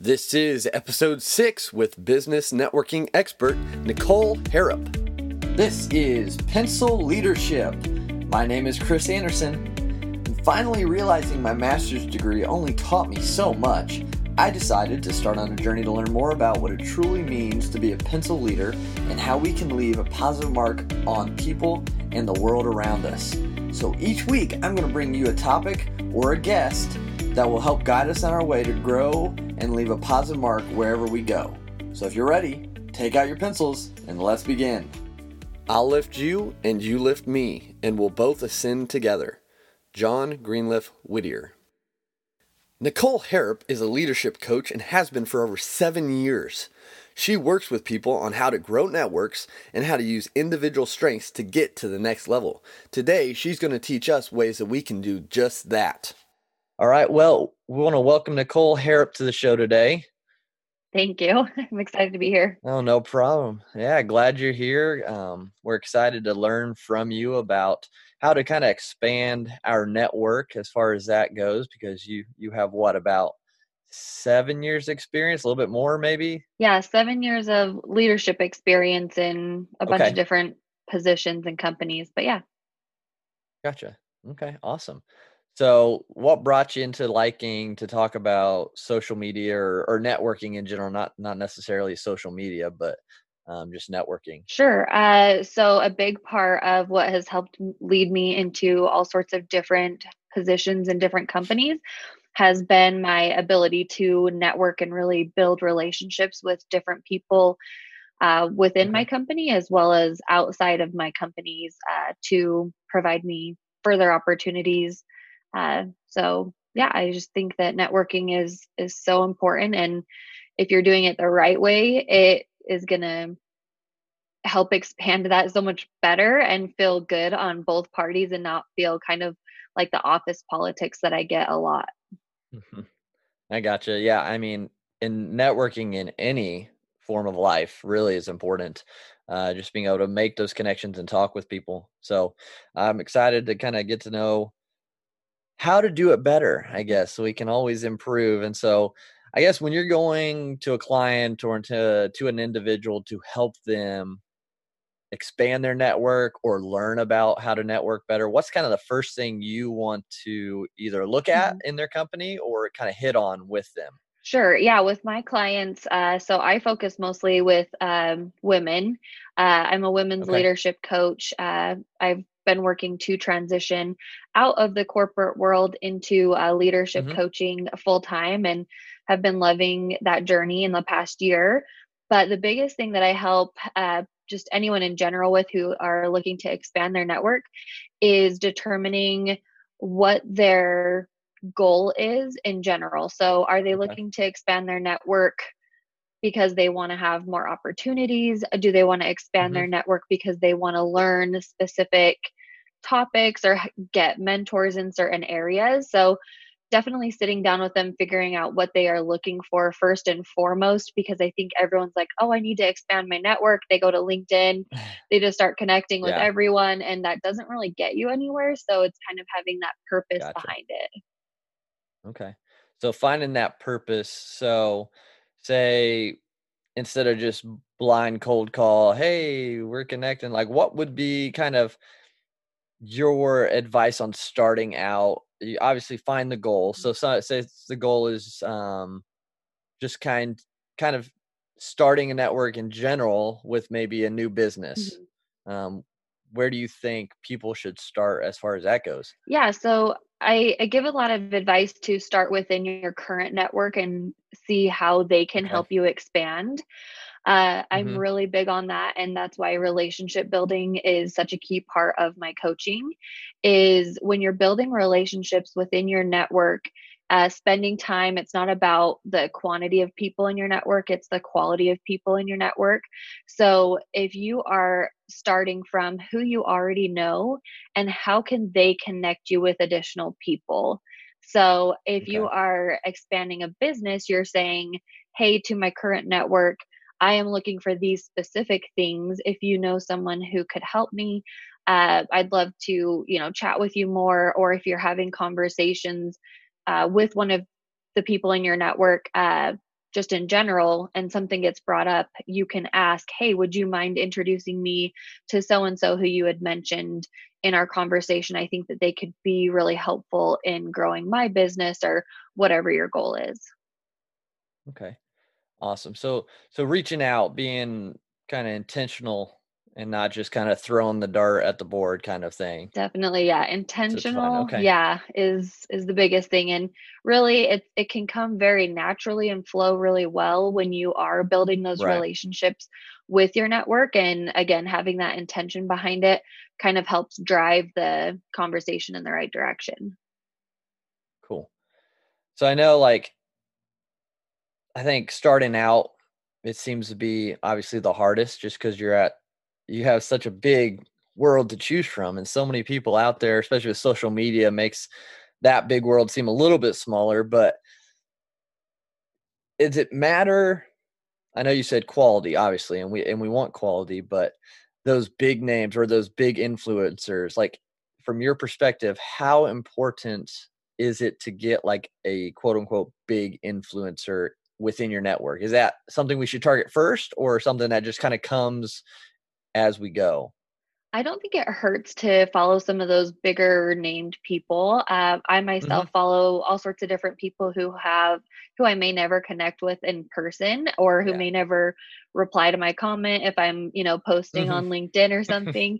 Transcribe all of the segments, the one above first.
This is episode six with business networking expert Nicole Harrop. This is Pencil Leadership. My name is Chris Anderson. And finally realizing my master's degree only taught me so much, I decided to start on a journey to learn more about what it truly means to be a pencil leader and how we can leave a positive mark on people and the world around us. So each week, I'm going to bring you a topic or a guest that will help guide us on our way to grow and leave a positive mark wherever we go. So if you're ready, take out your pencils and let's begin. I'll lift you and you lift me, and we'll both ascend together. John Greenleaf Whittier. Nicole Harrop is a leadership coach and has been for over seven years. She works with people on how to grow networks and how to use individual strengths to get to the next level. Today, she's going to teach us ways that we can do just that. All right. Well, we want to welcome Nicole Harrop to the show today. Thank you. I'm excited to be here. Oh, no problem. Yeah, glad you're here. Um, we're excited to learn from you about how to kind of expand our network as far as that goes, because you you have what about seven years experience, a little bit more maybe? Yeah, seven years of leadership experience in a bunch okay. of different positions and companies. But yeah. Gotcha. Okay, awesome. So, what brought you into liking to talk about social media or, or networking in general? Not not necessarily social media, but um, just networking. Sure. Uh, so, a big part of what has helped lead me into all sorts of different positions in different companies has been my ability to network and really build relationships with different people uh, within my company as well as outside of my companies uh, to provide me further opportunities uh, so yeah, I just think that networking is is so important, and if you're doing it the right way, it is gonna help expand that so much better and feel good on both parties and not feel kind of like the office politics that I get a lot. Mm-hmm. I gotcha. Yeah, I mean, in networking in any form of life really is important. Uh, just being able to make those connections and talk with people. So I'm excited to kind of get to know how to do it better, I guess, so we can always improve. And so I guess when you're going to a client or to to an individual to help them expand their network or learn about how to network better, what's kind of the first thing you want to either look at mm-hmm. in their company or kind of hit on with them? Sure. Yeah. With my clients, uh, so I focus mostly with um, women. Uh, I'm a women's okay. leadership coach. Uh, I've been working to transition out of the corporate world into uh, leadership mm-hmm. coaching full time and have been loving that journey in the past year. But the biggest thing that I help uh, just anyone in general with who are looking to expand their network is determining what their goal is in general. So, are they looking to expand their network because they want to have more opportunities? Do they want to expand mm-hmm. their network because they want to learn specific topics or get mentors in certain areas. So, definitely sitting down with them, figuring out what they are looking for first and foremost, because I think everyone's like, oh, I need to expand my network. They go to LinkedIn, they just start connecting with yeah. everyone, and that doesn't really get you anywhere. So, it's kind of having that purpose gotcha. behind it. Okay. So, finding that purpose. So, say, instead of just blind cold call, hey, we're connecting, like what would be kind of your advice on starting out you obviously find the goal so, so say the goal is um just kind kind of starting a network in general with maybe a new business mm-hmm. um where do you think people should start as far as that goes yeah so I, I give a lot of advice to start within your current network and see how they can okay. help you expand uh, I'm mm-hmm. really big on that, and that's why relationship building is such a key part of my coaching. Is when you're building relationships within your network, uh, spending time. It's not about the quantity of people in your network; it's the quality of people in your network. So if you are starting from who you already know and how can they connect you with additional people. So if okay. you are expanding a business, you're saying, hey, to my current network, I am looking for these specific things. If you know someone who could help me, uh, I'd love to, you know, chat with you more. Or if you're having conversations uh, with one of the people in your network, uh, just in general and something gets brought up, you can ask, Hey, would you mind introducing me to so and so who you had mentioned in our conversation? I think that they could be really helpful in growing my business or whatever your goal is. Okay. Awesome. So so reaching out, being kind of intentional and not just kind of throwing the dart at the board kind of thing. Definitely, yeah. Intentional, okay. yeah, is is the biggest thing and really it it can come very naturally and flow really well when you are building those right. relationships with your network and again having that intention behind it kind of helps drive the conversation in the right direction. Cool. So I know like I think starting out it seems to be obviously the hardest just because you're at you have such a big world to choose from and so many people out there especially with social media makes that big world seem a little bit smaller but does it matter? I know you said quality obviously and we and we want quality but those big names or those big influencers like from your perspective how important is it to get like a quote unquote big influencer within your network is that something we should target first or something that just kind of comes as we go? I don't think it hurts to follow some of those bigger named people. Uh, I myself mm-hmm. follow all sorts of different people who have who I may never connect with in person or who yeah. may never reply to my comment if I'm, you know, posting mm-hmm. on LinkedIn or something.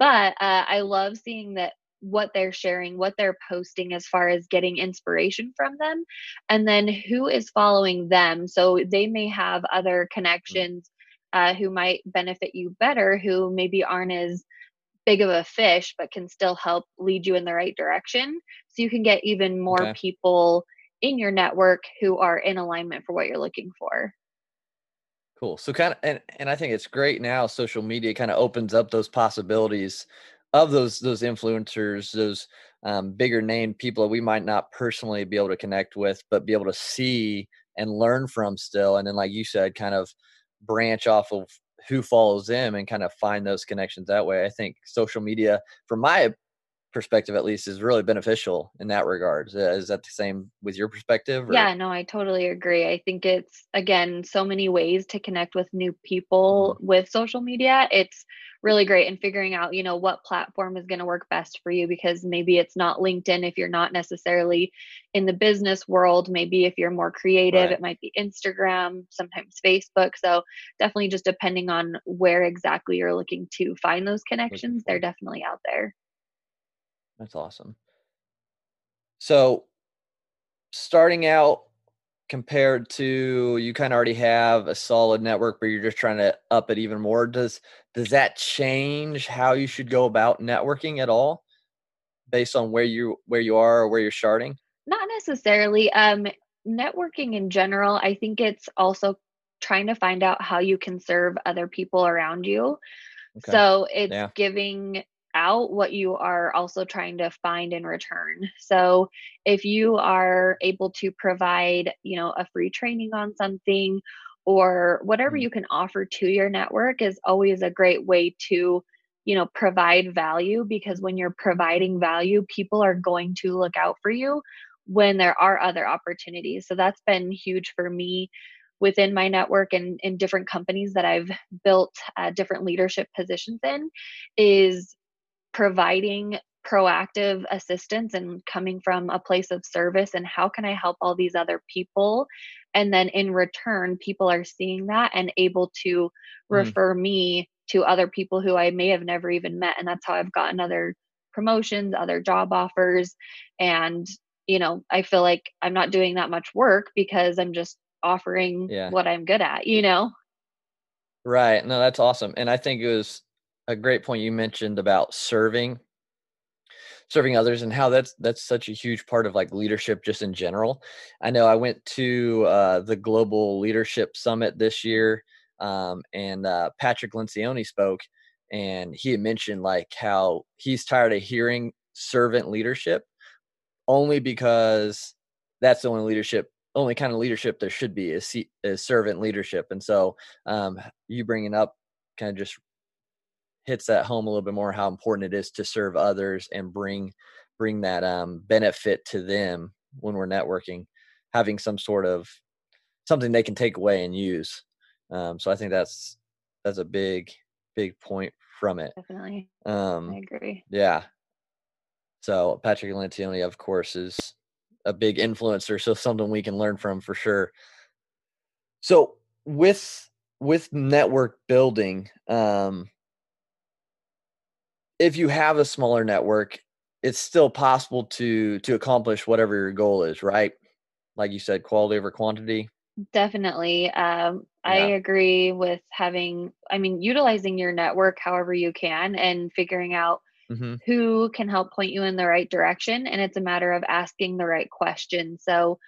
but uh, I love seeing that what they're sharing, what they're posting as far as getting inspiration from them, and then who is following them. So they may have other mm. connections uh, who might benefit you better, who maybe aren't as big of a fish, but can still help lead you in the right direction. So you can get even more okay. people in your network who are in alignment for what you're looking for. Cool. So kind of, and, and I think it's great now. Social media kind of opens up those possibilities of those those influencers, those um, bigger name people that we might not personally be able to connect with, but be able to see and learn from still. And then, like you said, kind of branch off of who follows them and kind of find those connections that way. I think social media, from my perspective at least, is really beneficial in that regard. Is that the same with your perspective? Or? Yeah, no, I totally agree. I think it's again so many ways to connect with new people mm-hmm. with social media. It's really great in figuring out, you know, what platform is going to work best for you because maybe it's not LinkedIn if you're not necessarily in the business world. Maybe if you're more creative, right. it might be Instagram, sometimes Facebook. So definitely just depending on where exactly you're looking to find those connections, they're definitely out there. That's awesome. So starting out compared to you kind of already have a solid network but you're just trying to up it even more does does that change how you should go about networking at all based on where you where you are or where you're starting not necessarily um networking in general i think it's also trying to find out how you can serve other people around you okay. so it's yeah. giving out what you are also trying to find in return. So if you are able to provide, you know, a free training on something or whatever mm-hmm. you can offer to your network is always a great way to you know provide value because when you're providing value people are going to look out for you when there are other opportunities so that's been huge for me within my network and in different companies that I've built uh, different leadership positions in is providing proactive assistance and coming from a place of service and how can I help all these other people and then in return people are seeing that and able to mm. refer me to other people who I may have never even met and that's how I've gotten other promotions, other job offers and you know, I feel like I'm not doing that much work because I'm just offering yeah. what I'm good at, you know. Right. No, that's awesome. And I think it was a great point you mentioned about serving serving others and how that's that's such a huge part of like leadership just in general. I know i went to uh, the global leadership summit this year um, and uh, patrick lencioni spoke and he had mentioned like how he's tired of hearing servant leadership only because that's the only leadership only kind of leadership there should be is, is servant leadership. And so um, you bringing up kind of just hits that home a little bit more how important it is to serve others and bring bring that um, benefit to them when we're networking having some sort of something they can take away and use. Um, so I think that's that's a big big point from it. Definitely. Um, I agree. Yeah. So Patrick Lencioni, of course, is a big influencer. So something we can learn from for sure. So with with network building, um, if you have a smaller network, it's still possible to to accomplish whatever your goal is, right? Like you said, quality over quantity. Definitely. Um, I Yeah. agree with having, I mean, utilizing your network however you can and figuring out hmm who can help point you in the right direction. And it's a matter of asking the right questions. So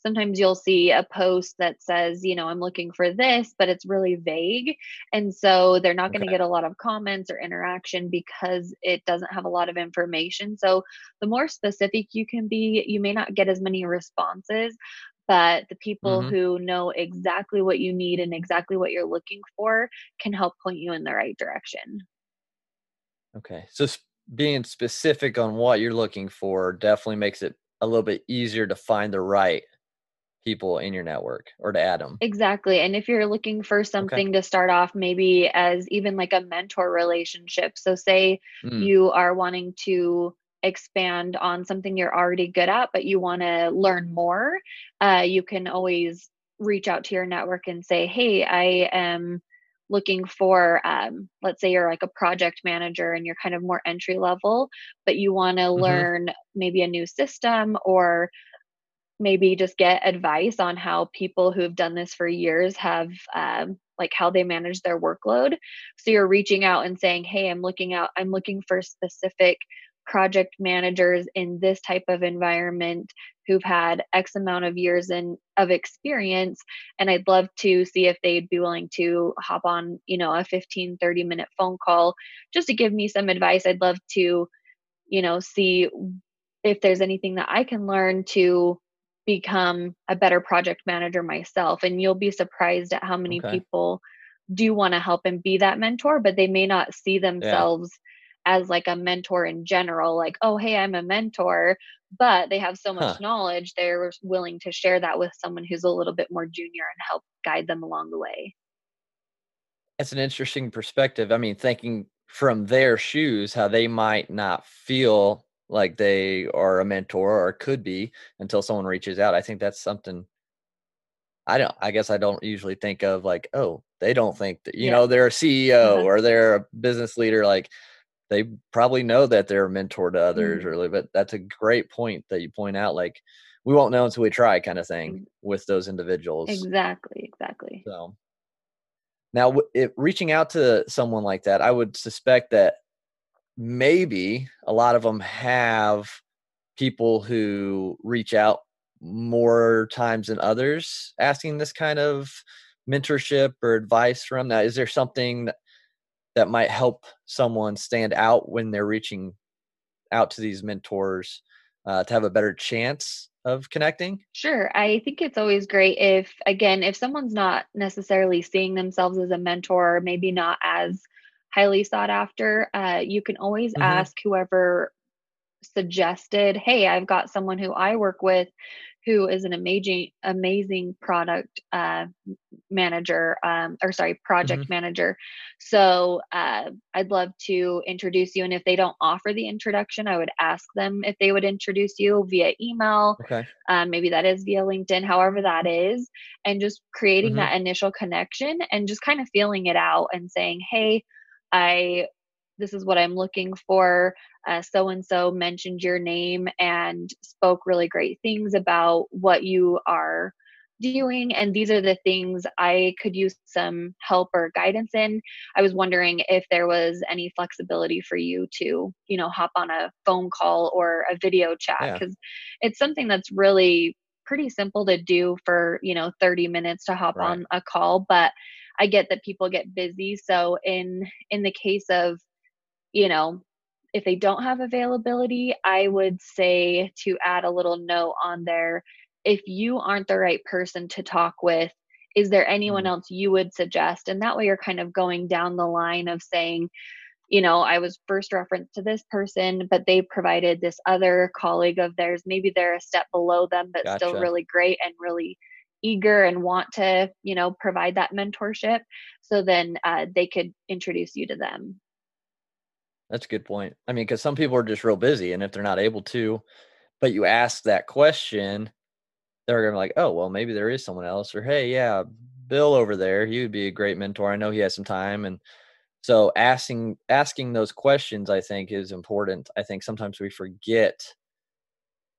sometimes you'll see a post that says, you know, I'm looking for this, but it's really vague. And so they're not going to get a lot of comments or interaction because it doesn't have a lot of information. So the more specific you can be, you may not get as many responses. But the people hmm who know exactly what you need and exactly what you're looking for can help point you in the right direction. Okay. So s- being specific on what you're looking for definitely makes it a little bit easier to find the right people in your network or to add them. Exactly. And if you're looking for something to start off, maybe as even like a mentor relationship. So, say Mm, you are wanting to expand on something you're already good at, but you want to learn more, uh, you can always reach out to your network and say, Hey, I am looking for, um, let's say you're like a project manager and you're kind of more entry level, but you want to hmm learn maybe a new system or maybe just get advice on how people who've done this for years have um, like how they manage their workload. So you're reaching out and saying hey i'm looking out i'm looking for specific project managers in this type of environment who've had x amount of years in of experience and i'd love to see if they'd be willing to hop on you know a 15 30 minute phone call just to give me some advice. I'd love to you know see if there's anything that i can learn to become a better project manager myself and you'll be surprised at how many Okay. people do want to help and be that mentor but they may not see themselves as like a mentor in general like oh hey i'm a mentor but they have so much Huh. knowledge they're willing to share that with someone who's a little bit more junior and help guide them along the way That's an interesting perspective. I mean, thinking from their shoes, how they might not feel like they are a mentor or could be until someone reaches out. I think that's something I don't, I guess I don't usually think of like, oh, they don't think that, you Yeah. know, they're a CEO Uh-huh. or they're a business leader. Like they probably know that they're a mentor to others, Mhm. really. But that's a great point that you point out. Like we won't know until we try, kind of thing, Ex- with those individuals. exactly exactly So now, reaching out to someone like that, I would suspect that maybe a lot of them have people who reach out more times than others asking this kind of mentorship or advice from now is there something that, that might help someone stand out when they're reaching out to these mentors uh, to have a better chance of connecting Sure. I think it's always great if, again, if someone's not necessarily seeing themselves as a mentor, maybe not as highly sought after, uh, you can always hmm ask whoever suggested, hey, I've got someone who I work with who is an amazing, amazing product uh, manager, um, or sorry, project manager. So uh, I'd love to introduce you. And if they don't offer the introduction, I would ask them if they would introduce you via email okay um, maybe that is via LinkedIn, however that is, and just creating hmm that initial connection and just kind of feeling it out and saying, hey, I, this is what I'm looking for. So and so mentioned your name and spoke really great things about what you are doing. And these are the things I could use some help or guidance in. I was wondering if there was any flexibility for you to, you know, hop on a phone call or a video chat yeah because it's something that's really pretty simple to do for you know 30 minutes to hop right. on a call but i get that people get busy. So in in the case of you know if they don't have availability i would say to add a little note on there. If you aren't the right person to talk with is there anyone Mm, else you would suggest? And that way you're kind of going down the line of saying you know, I was first referenced to this person, but they provided this other colleague of theirs. Maybe they're a step below them, but still really great and really eager and want to you know provide that mentorship. So then uh, they could introduce you to them. That's a good point. I mean because some people are just real busy and if they're not able to but you ask that question they're gonna be like oh well maybe there is someone else or hey yeah bill over there he would be a great mentor. I know he has some time and so asking asking those questions i think is important. I think sometimes we forget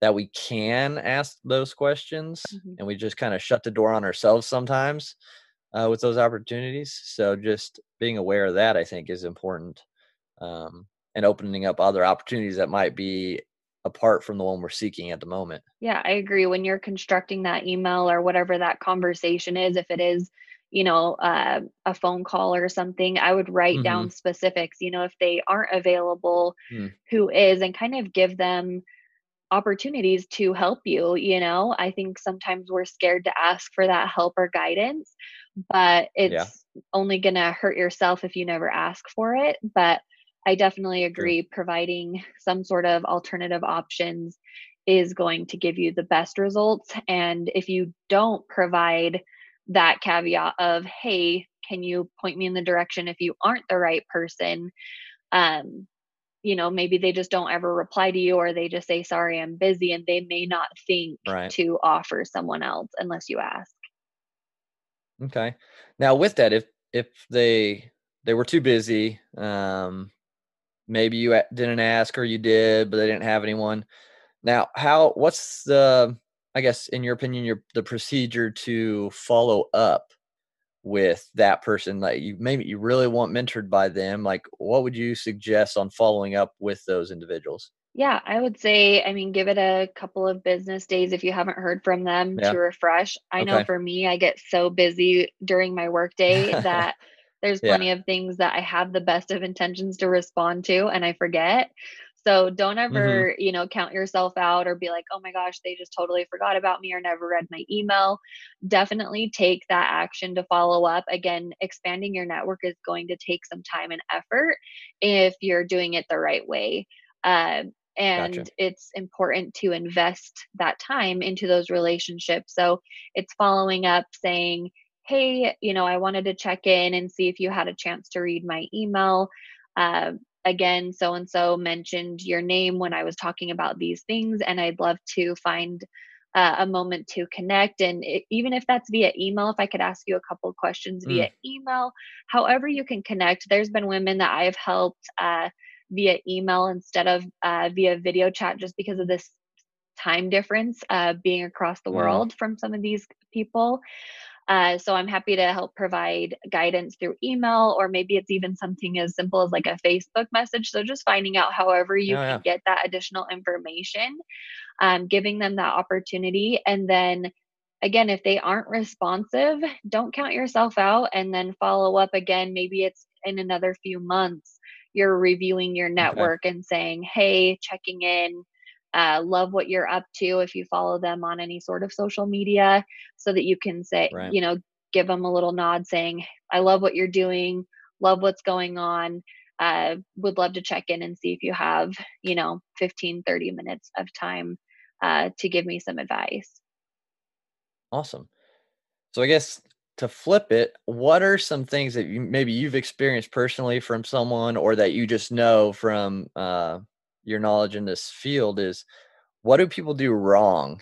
that we can ask those questions mm-hmm. and we just kind of shut the door on ourselves sometimes uh, with those opportunities. So just being aware of that i think is important um, and opening up other opportunities that might be apart from the one we're seeking at the moment. Yeah i agree. When you're constructing that email or whatever that conversation is if it is you know uh, a phone call or something i would write mm-hmm. down specifics you know if they aren't available mm. who is and kind of give them opportunities to help you you know i think sometimes we're scared to ask for that help or guidance but it's yeah. only going to hurt yourself if you never ask for it but i definitely agree providing some sort of alternative options is going to give you the best results and if you don't provide that caveat of hey can you point me in the direction if you aren't the right person? Um you know maybe they just don't ever reply to you or they just say sorry i'm busy and they may not think right. to offer someone else unless you ask. Okay. Now with that if if they they were too busy um maybe you didn't ask or you did but they didn't have anyone. Now how what's the i guess in your opinion your the procedure to follow up with that person that you maybe you really want mentored by them like what would you suggest on following up with those individuals yeah i would say i mean give it a couple of business days if you haven't heard from them yeah. to refresh i okay. know for me i get so busy during my workday that there's plenty yeah. of things that i have the best of intentions to respond to and i forget so don't mm-hmm. ever, mm-hmm. you know, count yourself out or be like, oh my gosh, they just totally forgot about me or never read my email. Definitely take that action to follow up. Again, expanding your network is going to take some time and effort if you're doing it the right way. Uh, and gotcha. it's important to invest that time into those relationships. So it's following up saying, hey, you know, I wanted to check in and see if you had a chance to read my email. Uh, again, so and so mentioned your name when I was talking about these things, and I'd love to find uh, a moment to connect. And it, even if that's via email, if I could ask you a couple of questions mm. via email, however you can connect. There's been women that I've helped uh, via email instead of uh, via video chat just because of this time difference uh, being across the world from some of these people. Uh, so I'm happy to help provide guidance through email, or maybe it's even something as simple as like a Facebook message. So just finding out however you oh, yeah. can get that additional information, um, giving them that opportunity. And then again, if they aren't responsive, don't count yourself out and then follow up again. Maybe it's in another few months. You're reviewing your network okay. and saying, hey, checking in uh, love what you're up to if you follow them on any sort of social media so that you can say right. you know give them a little nod saying i love what you're doing love what's going on uh, would love to check in and see if you have you know 15 30 minutes of time uh, to give me some advice awesome so i guess to flip it what are some things that you maybe you've experienced personally from someone or that you just know from uh, your knowledge in this field is what do people do wrong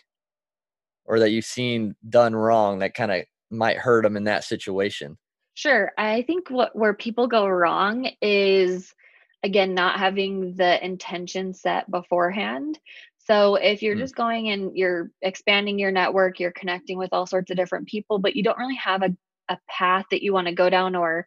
or that you've seen done wrong that kind of might hurt them in that situation? Sure. I think what where people go wrong is again not having the intention set beforehand. So if you're mm. just going and you're expanding your network you're connecting with all sorts of different people but you don't really have a, a path that you want to go down or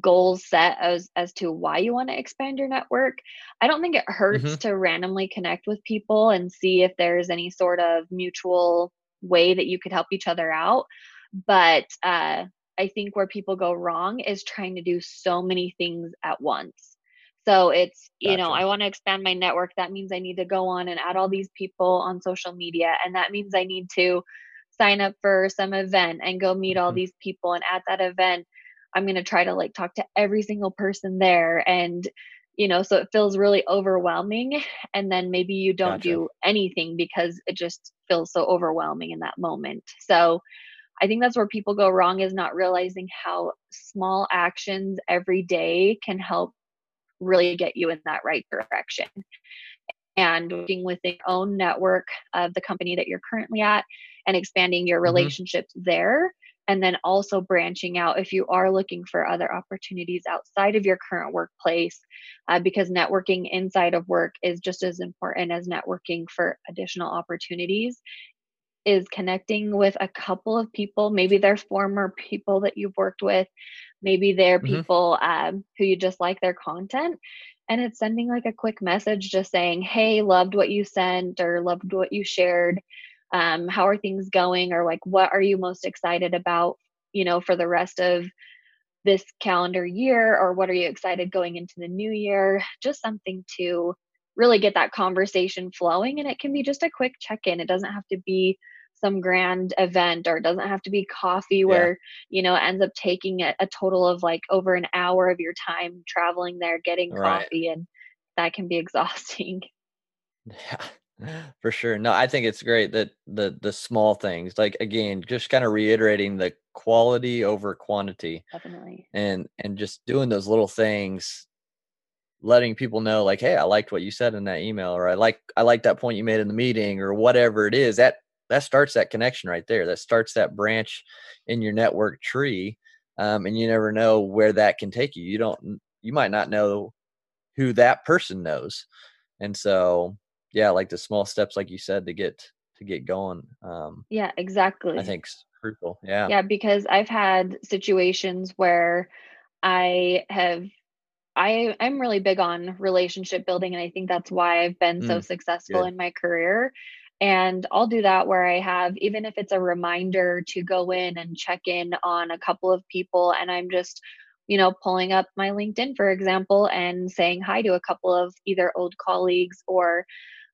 goals set as as to why you want to expand your network i don't think it hurts mm-hmm. to randomly connect with people and see if there's any sort of mutual way that you could help each other out but uh, i think where people go wrong is trying to do so many things at once so it's you know i want to expand my network that means i need to go on and add all these people on social media and that means i need to sign up for some event and go meet all mm-hmm. these people and at that event I'm going to try to like talk to every single person there. And, you know, so it feels really overwhelming. And then maybe you don't gotcha. do anything because it just feels so overwhelming in that moment. So, I think that's where people go wrong is not realizing how small actions every day can help really get you in that right direction. And working with your own network of the company that you're currently at and expanding your mm-hmm. relationships mm-hmm. there. And then also branching out if you are looking for other opportunities outside of your current workplace, uh, because networking inside of work is just as important as networking for additional opportunities is connecting with a couple of people. Maybe they're former people that you've worked with, maybe they're mm-hmm. people um, who you just like their content. And it's sending like a quick message just saying, Hey, loved what you sent or loved what you shared. Um, how are things going? Or like, what are you most excited about, you know, for the rest of this calendar year? Or what are you excited going into the new year? Just something to really get that conversation flowing. And it can be just a quick check in. It doesn't have to be some grand event or it doesn't have to be coffee where yeah. you know it ends up taking a, a, total of like over an hour of your time traveling there getting right. coffee and that can be exhausting yeah for sure. No i think it's great that the the small things like again just kind of reiterating the quality over quantity definitely. and and just doing those little things letting people know like hey i liked what you said in that email or i like i like that point you made in the meeting or whatever it is that that starts that connection right there. That starts that branch in your network tree um, and you never know where that can take you. You don't you might not know who that person knows and so yeah like the small steps like you said to get to get going um yeah exactly i think crucial yeah yeah because i've had situations where i have I I'm really big on relationship building and I think that's why I've been mm, so successful in my career. And I'll do that where I have even if it's a reminder to go in and check in on a couple of people and I'm just you know pulling up my LinkedIn for example and saying hi to a couple of either old colleagues or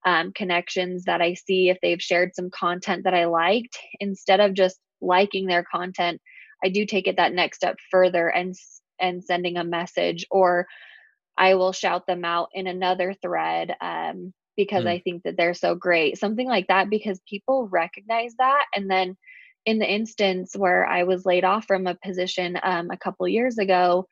um, connections that I see if they've shared some content that I liked instead of just liking their content I do take it that next step further and and sending a message or I will shout them out in another thread um, because mm. I think that they're so great. Something like that because people recognize that. And then in the instance where I was laid off from a position um, a couple years ago,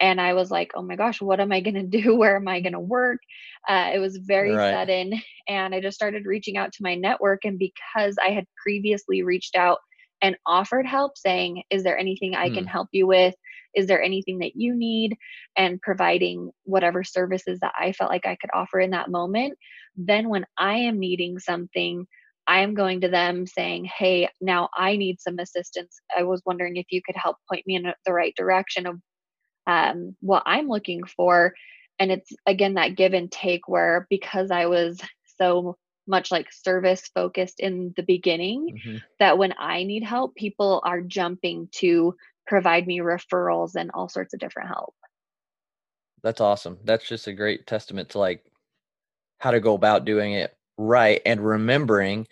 and I was like, oh my gosh, what am I going to do? Where am I going to work? Uh, it was very right. sudden. And I just started reaching out to my network. And because I had previously reached out and offered help, saying, is there anything I can hmm. help you with? Is there anything that you need? And providing whatever services that I felt like I could offer in that moment. Then, when I am needing something, I am going to them saying, Hey, now I need some assistance. I was wondering if you could help point me in the right direction of um, what I'm looking for. And it's again that give and take where because I was so much like service focused in the beginning mm-hmm. that when I need help, people are jumping to provide me referrals and all sorts of different help. That's awesome. That's just a great testament to like how to go about doing it right and remembering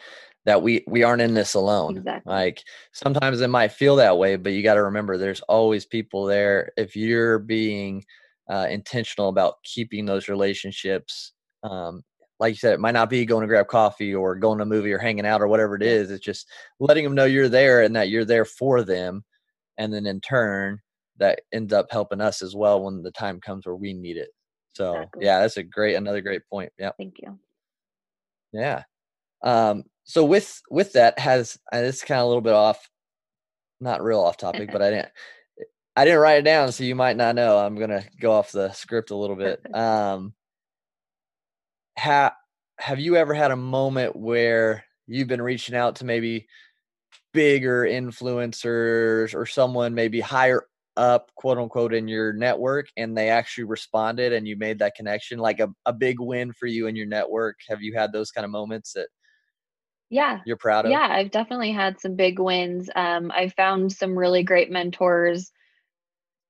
that we we aren't in this alone. Exactly. Like sometimes it might feel that way, but you got to remember there's always people there. If you're being uh, intentional about keeping those relationships, um, like you said, it might not be going to grab coffee or going to a movie or hanging out or whatever it is. It's just letting them know you're there and that you're there for them and then in turn that ends up helping us as well when the time comes where we need it so exactly. yeah that's a great another great point yeah thank you yeah um so with with that has uh, this kind of a little bit off not real off topic but i didn't i didn't write it down so you might not know. I'm gonna go off the script a little bit. Um ha- have you ever had a moment where you've been reaching out to maybe bigger influencers or someone maybe higher up quote unquote in your network and they actually responded and you made that connection? Like a, a big win for you and your network? Have you had those kind of moments that yeah you're proud of yeah i've definitely had some big wins um, i've found some really great mentors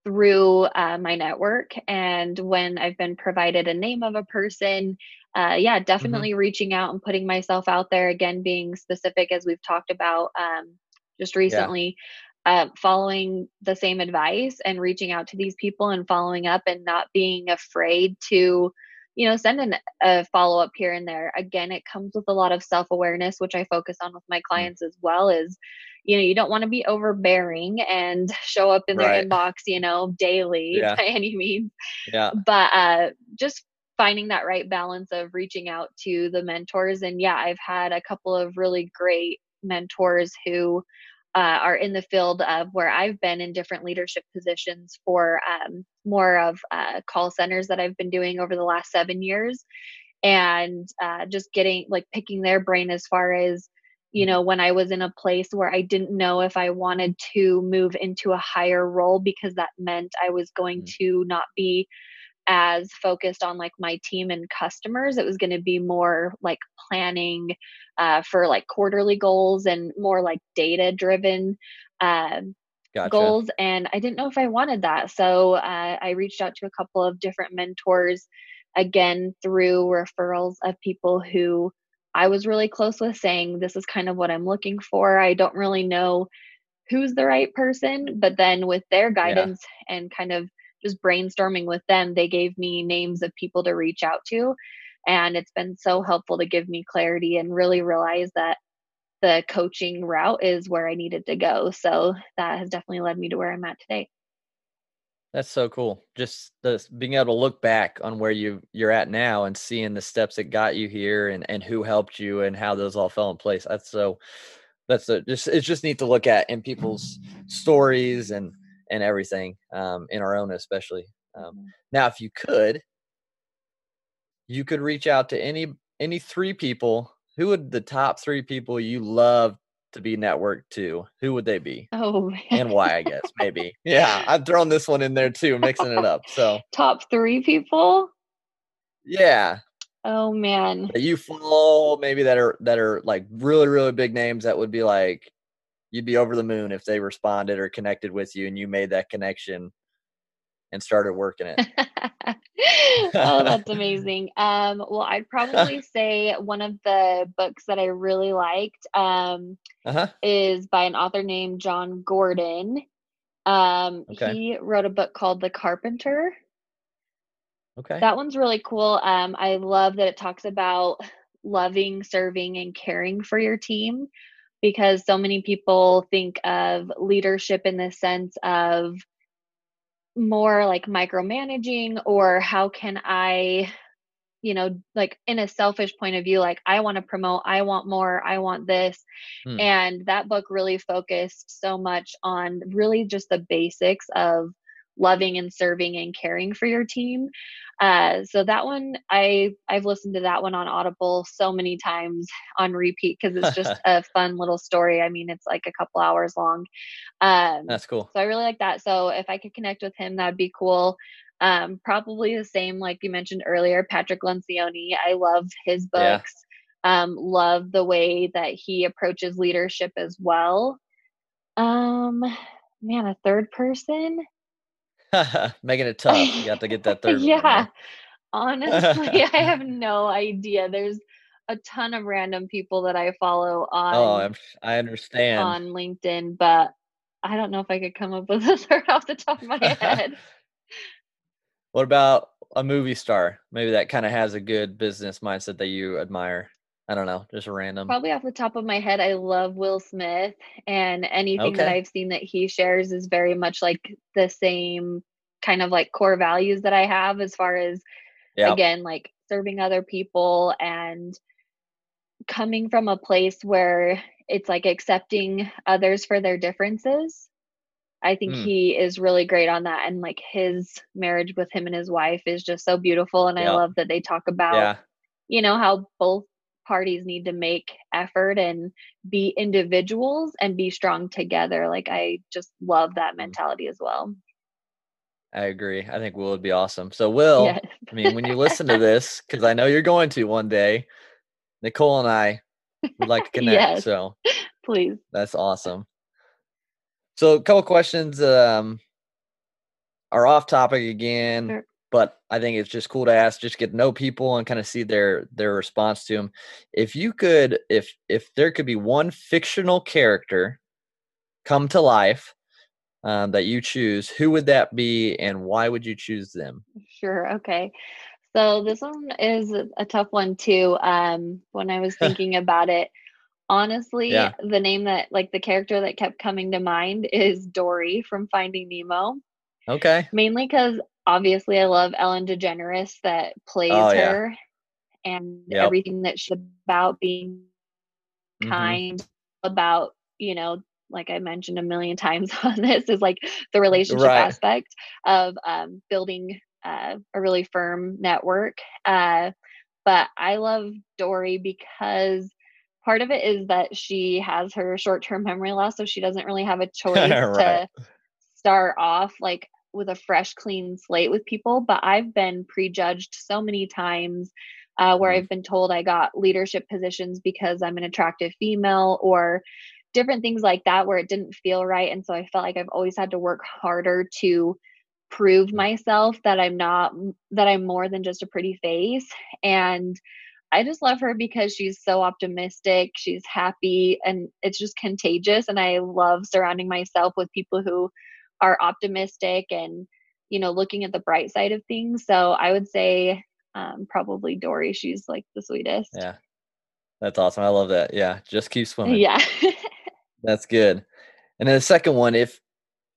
through uh, my network and when i've been provided a name of a person uh, yeah, mm-hmm. definitely mm-hmm. reaching out and putting myself out there again, being specific as we've talked about um, just recently. Yeah. Uh, following the same advice and reaching out to these people and following up and not being afraid to you know, send a follow up here and there. Again, it comes with a lot of self awareness, which I focus on with my mm. clients as well. Is you know, you don't want to be overbearing and show up in their inbox, you know, daily yeah. by any means. Yeah. But uh, just finding that right balance of reaching out to the mentors. And yeah, I've had a couple of really great mentors who uh, are in the field of where I've been in different leadership positions for um, more of uh, call centers that I've been doing over the last seven years. And uh, just getting like picking their brain as far as, you mm-hmm. know, when I was in a place where I didn't know if I wanted to move into a higher role because that meant I was going mm-hmm. to not be as focused on like my team and customers. It was going to be more like planning uh, for like quarterly goals and more like data driven uh, gotcha. goals. And I didn't know if I wanted that. So uh, I reached out to a couple of different mentors again through referrals of people who I was really close with saying, This is kind of what I'm looking for. I don't really know who's the right person, but then with their guidance yeah. and kind of just brainstorming with them, they gave me names of people to reach out to. And it's been so helpful to give me clarity and really realize that the coaching route is where I needed to go. So that has definitely led me to where I'm at today. That's so cool. Just the being able to look back on where you you're at now and seeing the steps that got you here and and who helped you and how those all fell in place. That's so that's a, just it's just neat to look at in people's stories and and everything um, in our own especially um, mm-hmm. now if you could you could reach out to any any three people who would the top three people you love to be networked to who would they be? Oh and why i guess maybe. Yeah i've thrown this one in there too mixing it up so. Top three people? Yeah. Oh man. That you follow maybe that are that are like really really big names that would be like you'd be over the moon if they responded or connected with you and you made that connection and started working it. oh, that's amazing. Um, well, I'd probably say one of the books that I really liked um, uh-huh. is by an author named Jon Gordon. Um, okay. He wrote a book called The Carpenter. Okay. That one's really cool. Um, I love that it talks about loving, serving, and caring for your team because so many people think of leadership in the sense of more like micromanaging or how can I you know like in a selfish point of view like I want to promote I want more I want this hmm. and that book really focused so much on really just the basics of loving and serving and caring for your team. Uh, so that one i i've listened to that one on audible so many times on repeat because it's just a fun little story. I mean it's like a couple hours long. Um, that's cool. so i really like that. So if i could connect with him that'd be cool. Um, probably the same like you mentioned earlier patrick lencioni. I love his books. Yeah. um, love the way that he approaches leadership as well. Um man a third person Making it tough. You have to get that third. yeah. Honestly, I have no idea. There's a ton of random people that I follow oh, on. Oh, I'm, I understand on LinkedIn, but I don't know if I could come up with a third off the top of my head. what about a movie star? Maybe that kind of has a good business mindset that you admire. I don't know, just random. Probably off the top of my head, I love Will Smith, and anything okay. that I've seen that he shares is very much like the same kind of like core values that I have as far as yep. again like serving other people and coming from a place where it's like accepting others for their differences. I think mm. he is really great on that and like his marriage with him and his wife is just so beautiful and. I love that they talk about yeah. you know how both parties need to make effort and be individuals and be strong together. Like I just love that mm. mentality as well. I agree. I think Will would be awesome. So Will, yes. I mean, when you listen to this, because I know you're going to one day, Nicole and I would like to connect. yes. So please. That's awesome. So a couple questions um, are off topic again. Sure but I think it's just cool to ask, just get to know people and kind of see their their response to them. If you could, if if there could be one fictional character come to life um, that you choose, who would that be, and why would you choose them? Sure. Okay. So this one is a tough one too. Um, when I was thinking about it, honestly, yeah. the name that like the character that kept coming to mind is Dory from Finding Nemo. Okay. Mainly because obviously I love Ellen DeGeneres that plays oh, yeah. her and yep. everything that she's about being mm-hmm. kind about, you know, like I mentioned a million times on this is like the relationship right. aspect of um, building uh, a really firm network. Uh, but I love Dory because part of it is that she has her short term memory loss, so she doesn't really have a choice right. to start off like with a fresh, clean slate with people. But I've been prejudged so many times uh, where mm. I've been told I got leadership positions because I'm an attractive female or different things like that where it didn't feel right. And so I felt like I've always had to work harder to prove myself that I'm not, that I'm more than just a pretty face. And I just love her because she's so optimistic, she's happy, and it's just contagious. And I love surrounding myself with people who are optimistic and, you know, looking at the bright side of things. So I would say um, probably Dory. She's like the sweetest. Yeah. That's awesome. I love that. Yeah. Just keep swimming. Yeah. That's good. And then the second one, if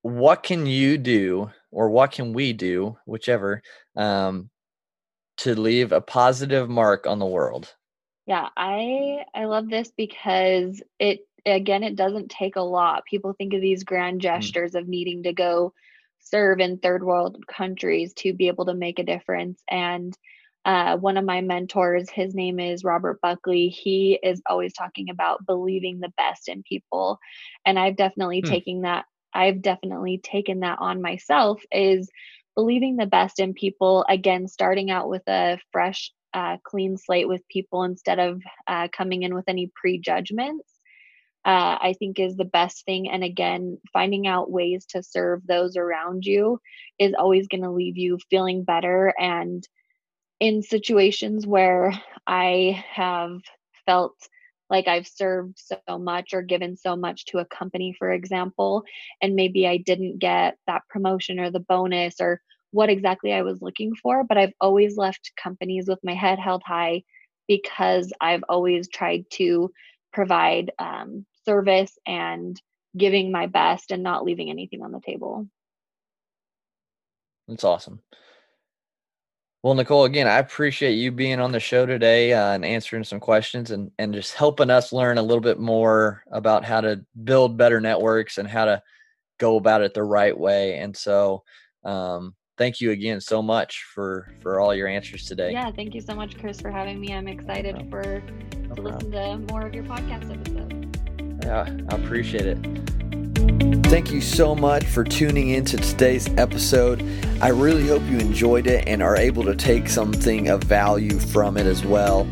what can you do or what can we do, whichever, um, to leave a positive mark on the world? Yeah, I I love this because it again it doesn't take a lot. People think of these grand mm. gestures mm. of needing to go serve in third world countries to be able to make a difference and uh, one of my mentors, his name is Robert Buckley. He is always talking about believing the best in people. And I've definitely hmm. taken that, I've definitely taken that on myself is believing the best in people. Again, starting out with a fresh, uh, clean slate with people instead of uh, coming in with any prejudgments. Uh, I think is the best thing. And again, finding out ways to serve those around you is always going to leave you feeling better and in situations where I have felt like I've served so much or given so much to a company, for example, and maybe I didn't get that promotion or the bonus or what exactly I was looking for, but I've always left companies with my head held high because I've always tried to provide um, service and giving my best and not leaving anything on the table. That's awesome. Well, Nicole, again, I appreciate you being on the show today uh, and answering some questions and, and just helping us learn a little bit more about how to build better networks and how to go about it the right way. And so, um, thank you again so much for for all your answers today. Yeah, thank you so much, Chris, for having me. I'm excited no, for no to listen to more of your podcast episodes. Yeah, I appreciate it. Thank you so much for tuning in to today's episode. I really hope you enjoyed it and are able to take something of value from it as well.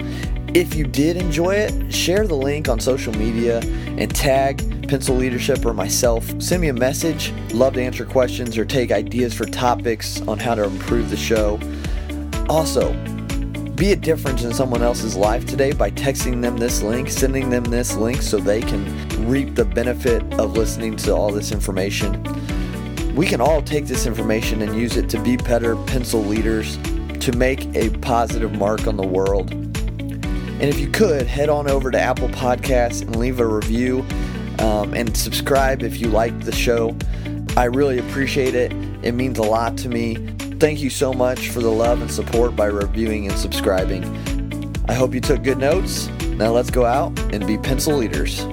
If you did enjoy it, share the link on social media and tag Pencil Leadership or myself. Send me a message. Love to answer questions or take ideas for topics on how to improve the show. Also, be a difference in someone else's life today by texting them this link, sending them this link so they can reap the benefit of listening to all this information. We can all take this information and use it to be better pencil leaders, to make a positive mark on the world. And if you could, head on over to Apple Podcasts and leave a review um, and subscribe if you like the show. I really appreciate it. It means a lot to me. Thank you so much for the love and support by reviewing and subscribing. I hope you took good notes. Now let's go out and be pencil leaders.